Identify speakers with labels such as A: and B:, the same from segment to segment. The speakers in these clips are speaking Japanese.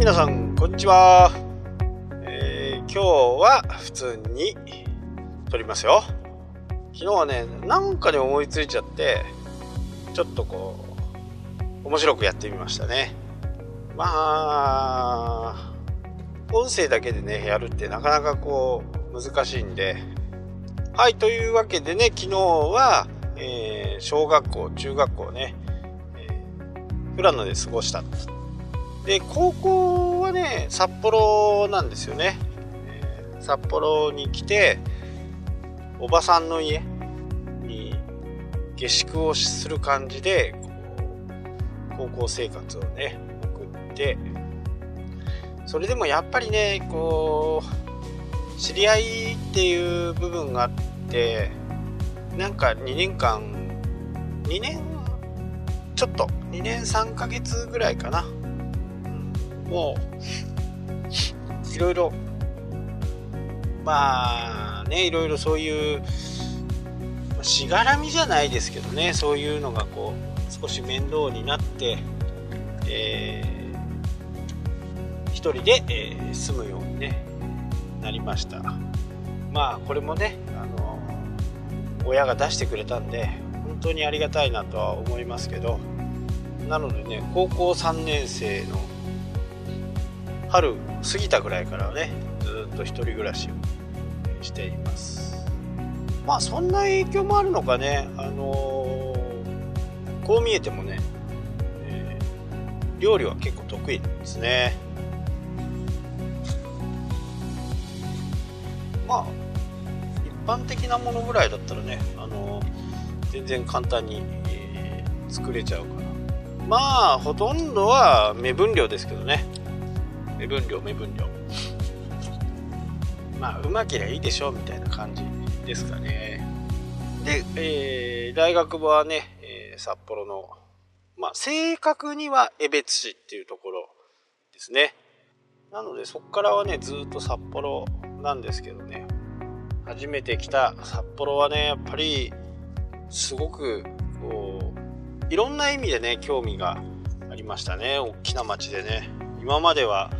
A: 皆さんこんにちは、えー、今日は普通に撮りますよ。昨日はねなんかで思いついちゃってちょっとこう面白くやってみましたね。まあ音声だけでねやるってなかなかこう難しいんで。はいというわけでね昨日は、えー、小学校中学校ね、えー、富良野で過ごしたで高校はね札幌なんですよね、えー、札幌に来ておばさんの家に下宿をする感じで高校生活をね送って。それでもやっぱりねこう知り合いっていう部分があってなんか2年間2年ちょっと2年3ヶ月ぐらいかなもういろいろまあねいろいろそういうしがらみじゃないですけどねそういうのがこう少し面倒になって、えー、一人で、えー、住むように、ね、なりました。まあこれもねあの親が出してくれたんで本当にありがたいなとは思いますけどなのでね高校3年生の春過ぎたぐらいからねずっと1人暮らしをしています。まあそんな影響もあるのかね。あのー、こう見えてもね、えー、料理は結構得意なんですね。まあ一般的なものぐらいだったらね、あのー、全然簡単に、えー、作れちゃうかなまあほとんどは目分量ですけどね。目分量目分量。まあうまけりゃいいでしょうみたいな感じですかね。で、えー、大学部はね、えー、札幌のまあ正確には江別市っていうところですね。なのでそこからはねずっと札幌なんですけどね。初めて来た札幌はねやっぱりすごくこういろんな意味でね興味がありましたね。大きな町でね。今までは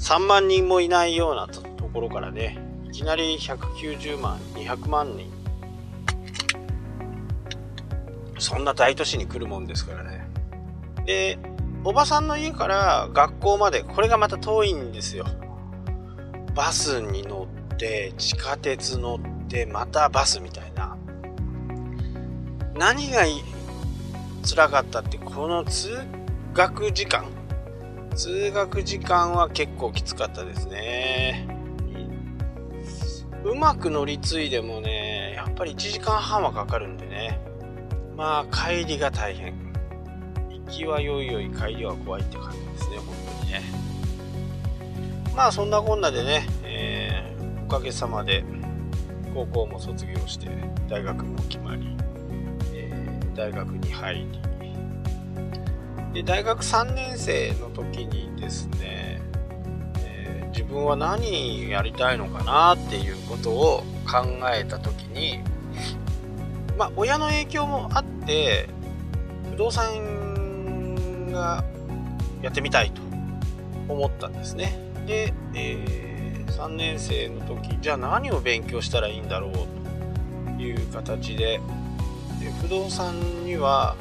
A: 3万人もいないようなところからねいきなり190万200万人そんな大都市に来るもんですからね。でおばさんの家から学校までこれがまた遠いんですよ。バスに乗って地下鉄乗ってまたバスみたいな。何が辛かったってこの通学時間通学時間は結構きつかったですね。うまく乗り継いでもねやっぱり1時間半はかかるんでね。まあ帰りが大変。行きはよいよい帰りは怖いって感じですね本当にね。まあそんなこんなでね、えー、おかげさまで高校も卒業して大学も決まり、えー、大学に入りで大学3年生の時にですね、えー、自分は何やりたいのかなっていうことを考えた時にまあ親の影響もあって不動産がやってみたいと思ったんですね。で、えー、3年生の時じゃあ何を勉強したらいいんだろうという形でで不動産には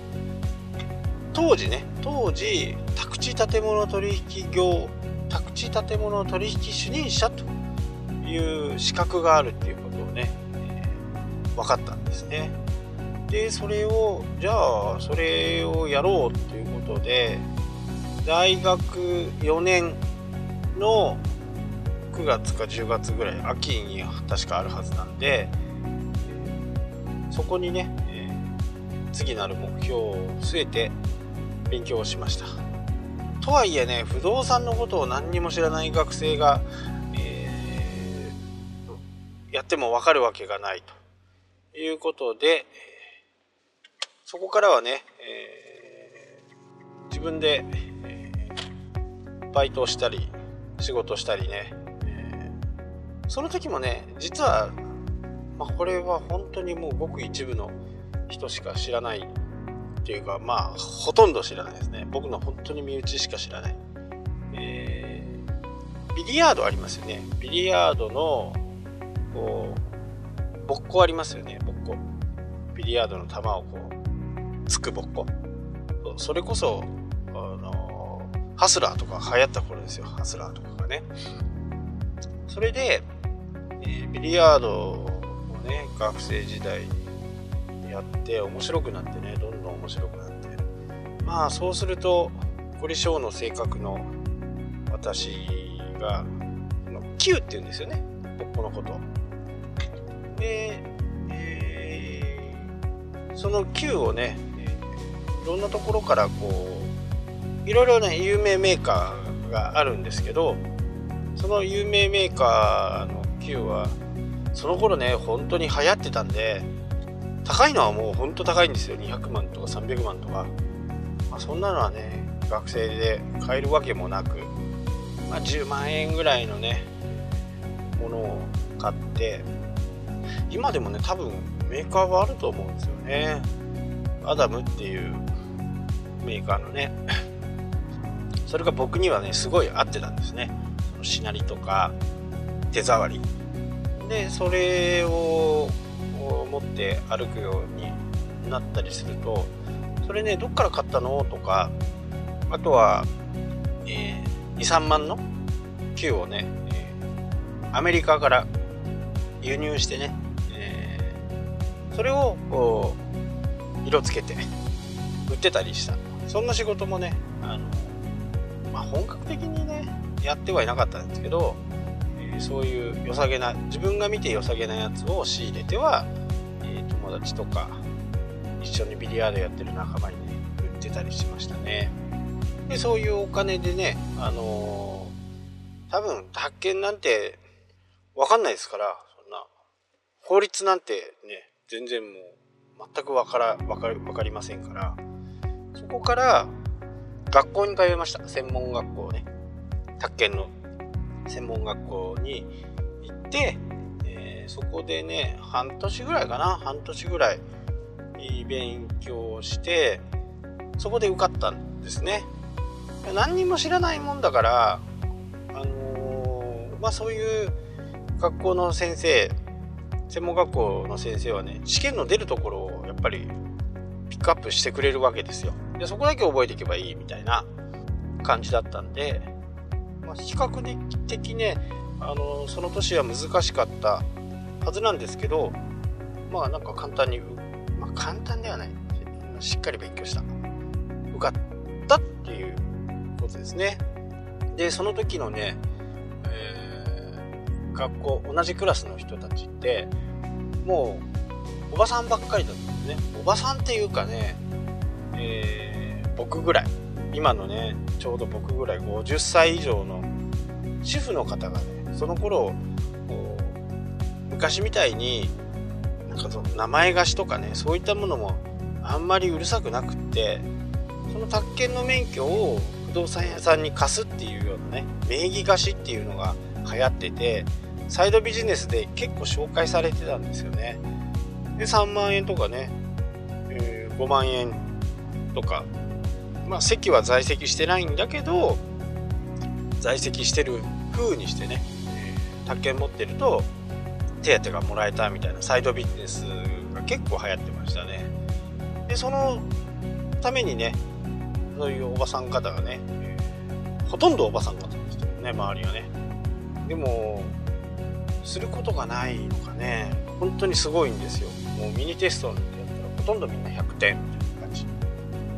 A: 当時ね当時宅地建物取引業宅地建物取引主任者という資格があるっていうことをね、えー、分かったんですね。でそれをじゃあそれをやろうということで大学4年の9月か10月ぐらい秋に確かあるはずなんでそこにね、えー、次なる目標を据えて勉強をしました。とはいえね不動産のことを何にも知らない学生が、えー、やっても分かるわけがないと。いうことでそこからはね、えー、自分で、えー、バイトをしたり仕事したりね、えー、その時もね実は、まあ、これは本当にもうごく一部の人しか知らないっていうかまあほとんど知らないですね。僕の本当に身内しか知らない。え、ビリヤードありますよね。ビリヤードのこうぼっこありますよね。ぼっこ。ビリヤードの球をこうつくぼっこ。それこそあのハスラーとか流行った頃ですよ。ハスラーとかがね。それで、えー、ビリヤードをね学生時代やって面白くなってねどん面白くなって。まあそうすると凝り性の性格の私が「Q」って言うんですよね。このこと。で、えー、その Q をねいろんなところからこういろいろね有名メーカーがあるんですけどその有名メーカーの Q はその頃ね本当に流行ってたんで高いのはもう本当高いんですよ。200万とか300万とか、まあ、そんなのはね学生で買えるわけもなく、まあ、10万円ぐらいのねものを買って。今でもね多分メーカーはあると思うんですよね。アダムっていうメーカーのね。それが僕にはねすごい合ってたんですね。そのしなりとか手触り。でそれを持って歩くようになったりするとそれねどっから買ったの？とかあとは、えー、23万の球をね、えー、アメリカから輸入してね、えー、それをこう色つけて売ってたりした。そんな仕事もねあの、まあ、本格的にねやってはいなかったんですけど、えー、そういう良さげな自分が見て良さげなやつを仕入れては、友達とか一緒にビリヤードやってる仲間にね売ってたりしましたね。でそういうお金でねあのー、多分発見なんて分かんないですからそんな。法律なんてね全然もう全く分から分か分かりませんから。そこから学校に通いました。専門学校ね。宅建の専門学校に行って、そこでね半年ぐらいかな？半年ぐらい勉強してそこで受かったんですね。何にも知らないもんだからあのー、まあそういう学校の先生専門学校の先生はね試験の出るところをやっぱりピックアップしてくれるわけですよ。でそこだけ覚えていけばいいみたいな感じだったんで、まあ、比較的ねあのその年は難しかったはずなんですけどまあなんか簡単に、まあ、簡単ではない。しっかり勉強した。受かったっていうことですね。でその時のねえ学校同じクラスの人たちってもうおばさんばっかりだったんですね。おばさんっていうかね、えー、僕ぐらい。今のねちょうど僕ぐらい50歳以上の主婦の方がねその頃昔みたいになんかその名前貸しとかねそういったものもあんまりうるさくなくってその宅建の免許を不動産屋さんに貸すっていうようなね名義貸しっていうのが流行っててサイドビジネスで結構紹介されてたんですよね。で、3万円とかね、えー、5万円とか、まあ席は在籍してないんだけど、在籍してる風にしてね、え、宅建持ってると手当がもらえたみたいなサイドビジネスが結構流行ってましたね。で、そのためにね、そういうおばさん方がね、え、ほとんどおばさん方ですけどね、周りがね。でも、することがないのがね本当にすごいんですよもうミニテストなんてやったらほとんどみんな100点みたいな感じ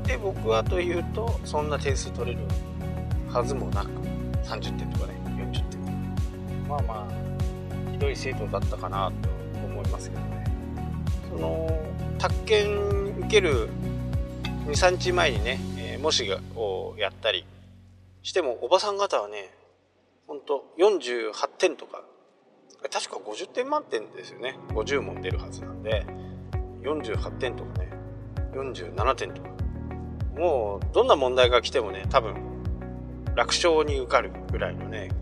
A: で僕はというとそんな点数取れるはずもなく30点とかね40点まあまあどい生徒だったかなと思いますけどね。その宅建受ける23日前にね、えー、模試をやったりしてもおばさん方はねほんと48点とか確か50点満点ですよね。50問出るはずなんで48点とかね47点とか。もうどんな問題が来てもね多分楽勝に受かるぐらいのね、えー、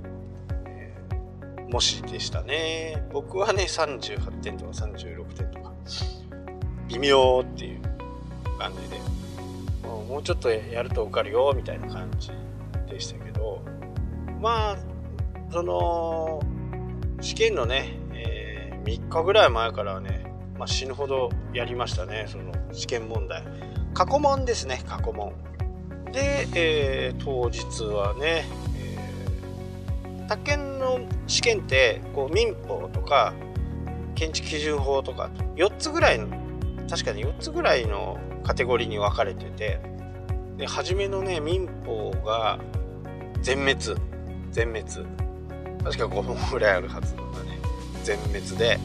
A: 模試でしたね。僕はね38点とか36点とか。微妙っていう感じで。もうちょっとやると受かるよみたいな感じでしたけど。まあその試験のね、えー、3日ぐらい前からはね、まあ、死ぬほどやりましたねその試験問題。過去問ですね過去問。で、えー、当日はね、宅建の試験ってこう民法とか建築基準法とか4つぐらいの確かに4つぐらいのカテゴリーに分かれててで初めのね民法が全滅。全滅。確か5本ぐらいあるはずなんだね全滅で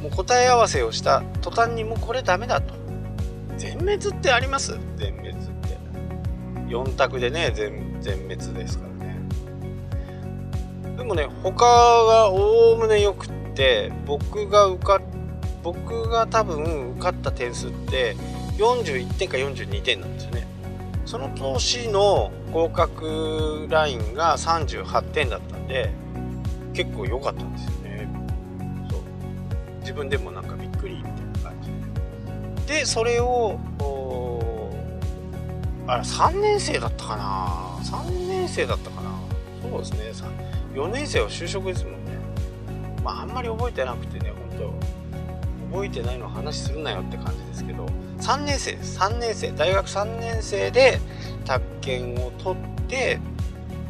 A: もう答え合わせをした途端にもうこれダメだと。全滅ってあります？全滅って。4択でね全全滅ですから。でもね他がおおむねよくって僕が受か僕が多分受かった点数って41点か42点なんですよね。その年の合格ラインが38点だったんで結構良かったんですよね。そう。自分でもなんかびっくりみたいな感じ。ででそれをあれ3年生だったかな。3年生だったかな。そうですね。4年生は就職ですもんね。まああんまり覚えてなくてね本当。覚えてないの話するなよって感じですけど。3年生です3年生。大学3年生で宅建を取って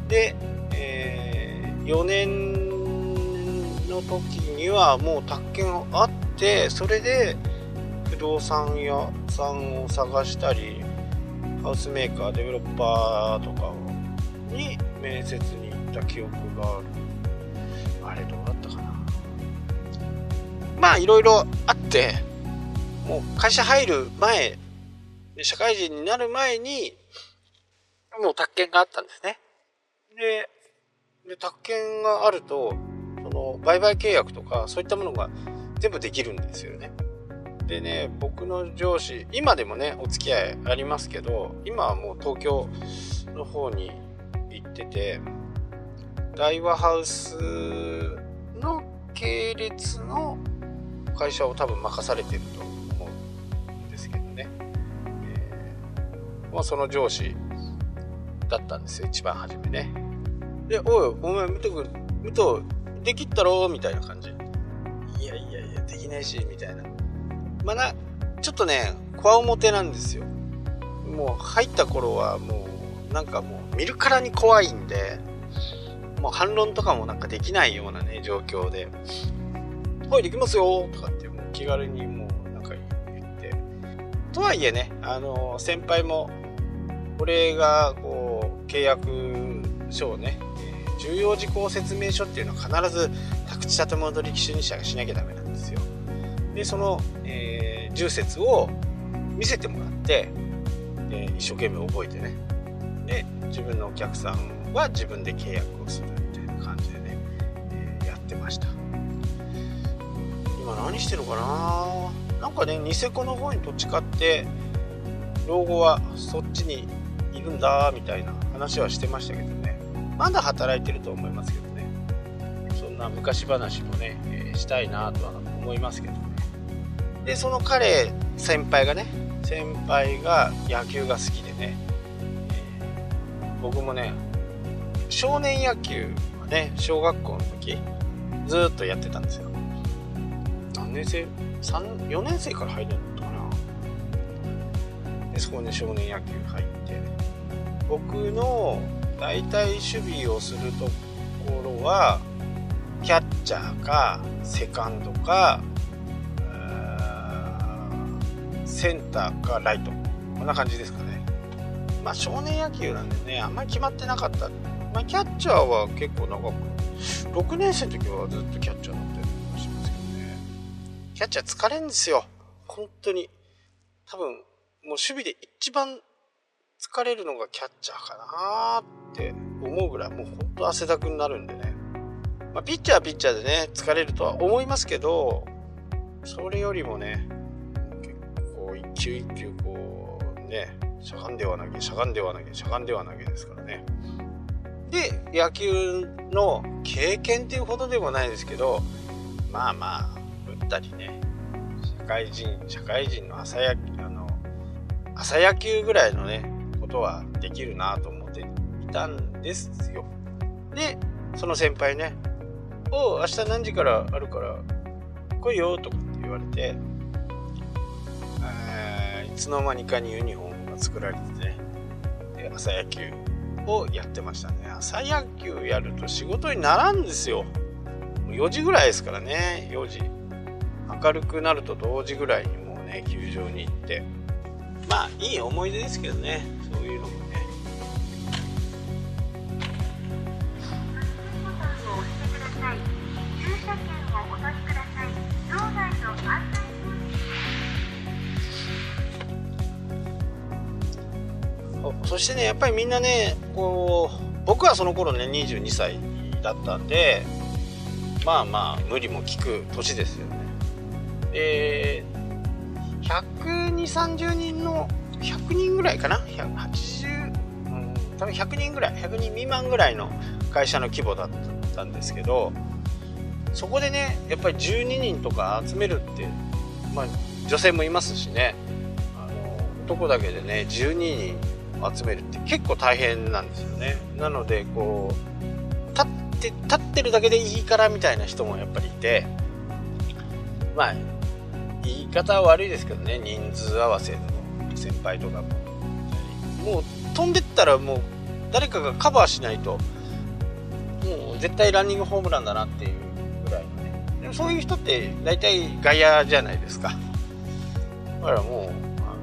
A: で、えー、4年の時にはもう宅建あってそれで不動産屋さんを探したりハウスメーカーデベロッパーとかに面接にた記憶がある。あれどうだったかな。まあいろいろあってもう会社入る前社会人になる前にもう宅建があったんですね。でで宅建があるとその売買契約とかそういったものが全部できるんですよね。でね僕の上司今でもねお付き合いありますけど今はもう東京の方に行ってて大和ハウスの系列の会社を多分任されてると思うんですけどね、えー、まあ、その上司だったんですよ一番初めね。で「おいお前見てくる武藤できったろ?」みたいな感じ「いやいやいやできないし」みたいな。まあなちょっとねこわもてなんですよ。もう入った頃はもうなんかもう見るからに怖いんで。もう反論とかもなんかできないようなね状況で「はいできますよ」とかってもう気軽にもうなんか言って。とはいえねあの先輩も俺がこう契約書をね、え、重要事項説明書っていうのは必ず宅地建物取引主任者がしなきゃダメなんですよ。でその、えー、重説を見せてもらって、え、一生懸命覚えてね。で自分のお客さんは自分で契約をする。感じでね、えー、やってました。今何してるかな？なんかねニセコの方に土地買って老後はそっちにいるんだみたいな話はしてましたけどね。まだ働いてると思いますけどね。そんな昔話もね、えー、したいなとは思いますけどね。でその彼先輩がね先輩が野球が好きでね、僕もね少年野球ね小学校の時ずっとやってたんですよ。何年生？4年生から入るのかな。でそこに少年野球入って僕の大体守備をするところはキャッチャーかセカンドかセンターかライト。こんな感じですかね。まあ少年野球なんでねあんまり決まってなかったまあキャッチャーは結構長く。6年生の時はずっとキャッチャーだったりしますけどね。キャッチャー疲れんですよ。本当に。多分もう守備で一番疲れるのがキャッチャーかなって思うぐらいもうほんと汗だくになるんでね、まあ、ピッチャーはピッチャーでね疲れるとは思いますけどそれよりもね結構一球一球こうねしゃがんでは投げしゃがんでは投げしゃがんでは投げですからね。で野球の経験っていうほどでもないですけどまあまあ打ったりね社会人社会人の朝野球あの朝野球ぐらいのねことはできるなと思っていたんですよ。で、その先輩ね「おう明日何時からあるから来いよ」とかって言われて、えいつの間にかにユニフォームが作られてねで朝野球をやってましたね。朝野球やると仕事にならんですよ。4時ぐらいですからね。4時。明るくなると同時ぐらいにもうね球場に行って。まあいい思い出ですけどね。そういうのも。そしてねやっぱりみんなねこう僕はその頃ね22歳だったんでまあまあ無理も効く年ですよね。で12030人の100人ぐらいかな？180、うん、多分100人ぐらい100人未満ぐらいの会社の規模だったんですけどそこでねやっぱり12人とか集めるってまあ女性もいますしね。あの男だけでね12人集めるって結構大変なんですよね。なのでこう立って立ってるだけでいいからみたいな人もやっぱりいてまあ言い方は悪いですけどね人数合わせの先輩とかも。もう飛んでったらもう誰かがカバーしないともう絶対ランニングホームランだなっていうぐらいのね。でもそういう人って大体外野じゃないですか。だからもう、あ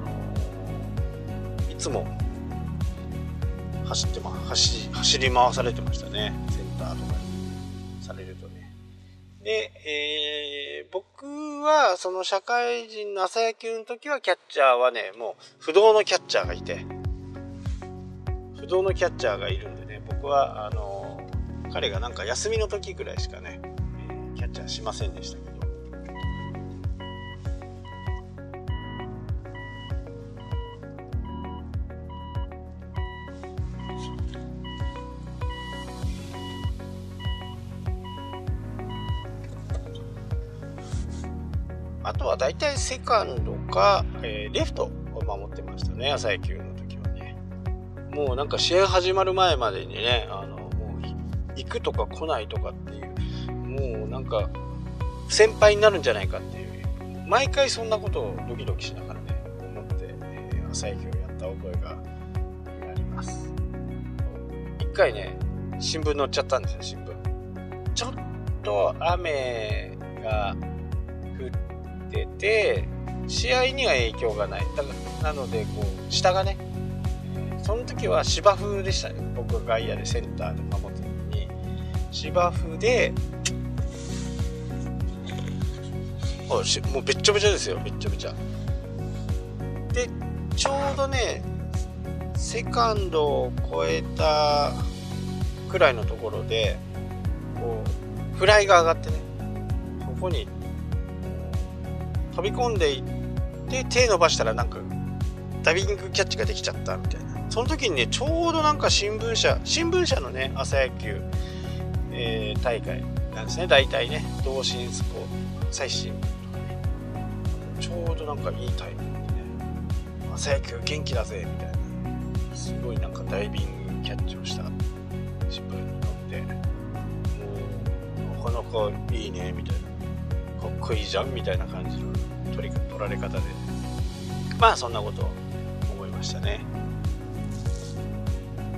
A: のいつも走ってま走走り回されてましたね。センターとかにされるとね。で、えー、僕はその社会人の朝野球の時はキャッチャーはねもう不動のキャッチャーがいて。不動のキャッチャーがいるんでね僕はあの彼がなんか休みの時ぐらいしかね、え、キャッチャーしませんでしたけど。大体セカンドか、えー、レフトを守ってましたね、朝野球の時はね。もうなんか試合始まる前までにね、あの、もう行くとか来ないとかっていう、もうなんか先輩になるんじゃないかっていう、毎回そんなことをドキドキしながらね、思って、えー、朝野球をやった覚えがあります。一回ね、新聞載っちゃったんですよ、新聞。ちょっと雨がてて試合には影響がない。だなのでこう下がねその時は芝生でしたね。僕が外野でセンターで守ってた時に。芝生でもうべっちゃべちゃですよ。べっちゃべちゃでちょうどねセカンドを超えたくらいのところでこうフライが上がってねここに飛び込んでいって手伸ばしたらなんかダビングキャッチができちゃったみたいな。その時にねちょうどなんか新聞社新聞社のね朝野球、えー、大会なんですね。大体ね同心スポーツ最新とかね。ちょうどなんかいいタイミングでね朝野球元気だぜみたいな。すごいなんかダイビングキャッチをした新聞に載ってもうなかなかいいねみたいな。こいいじゃんみたいな感じの取り取られ方で。まあそんなことを思いましたね。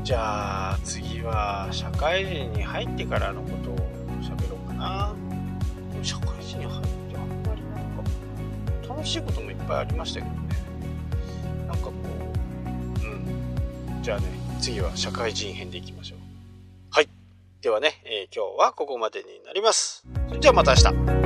A: じゃあ次は社会人に入ってからのことを喋ろうかな。社会人に入ってあんまりなんか楽しいこともいっぱいありましたけどね。なんかこううん。じゃあね次は社会人編でいきましょう。はい。ではね、えー、今日はここまでになります。じゃあまた明日。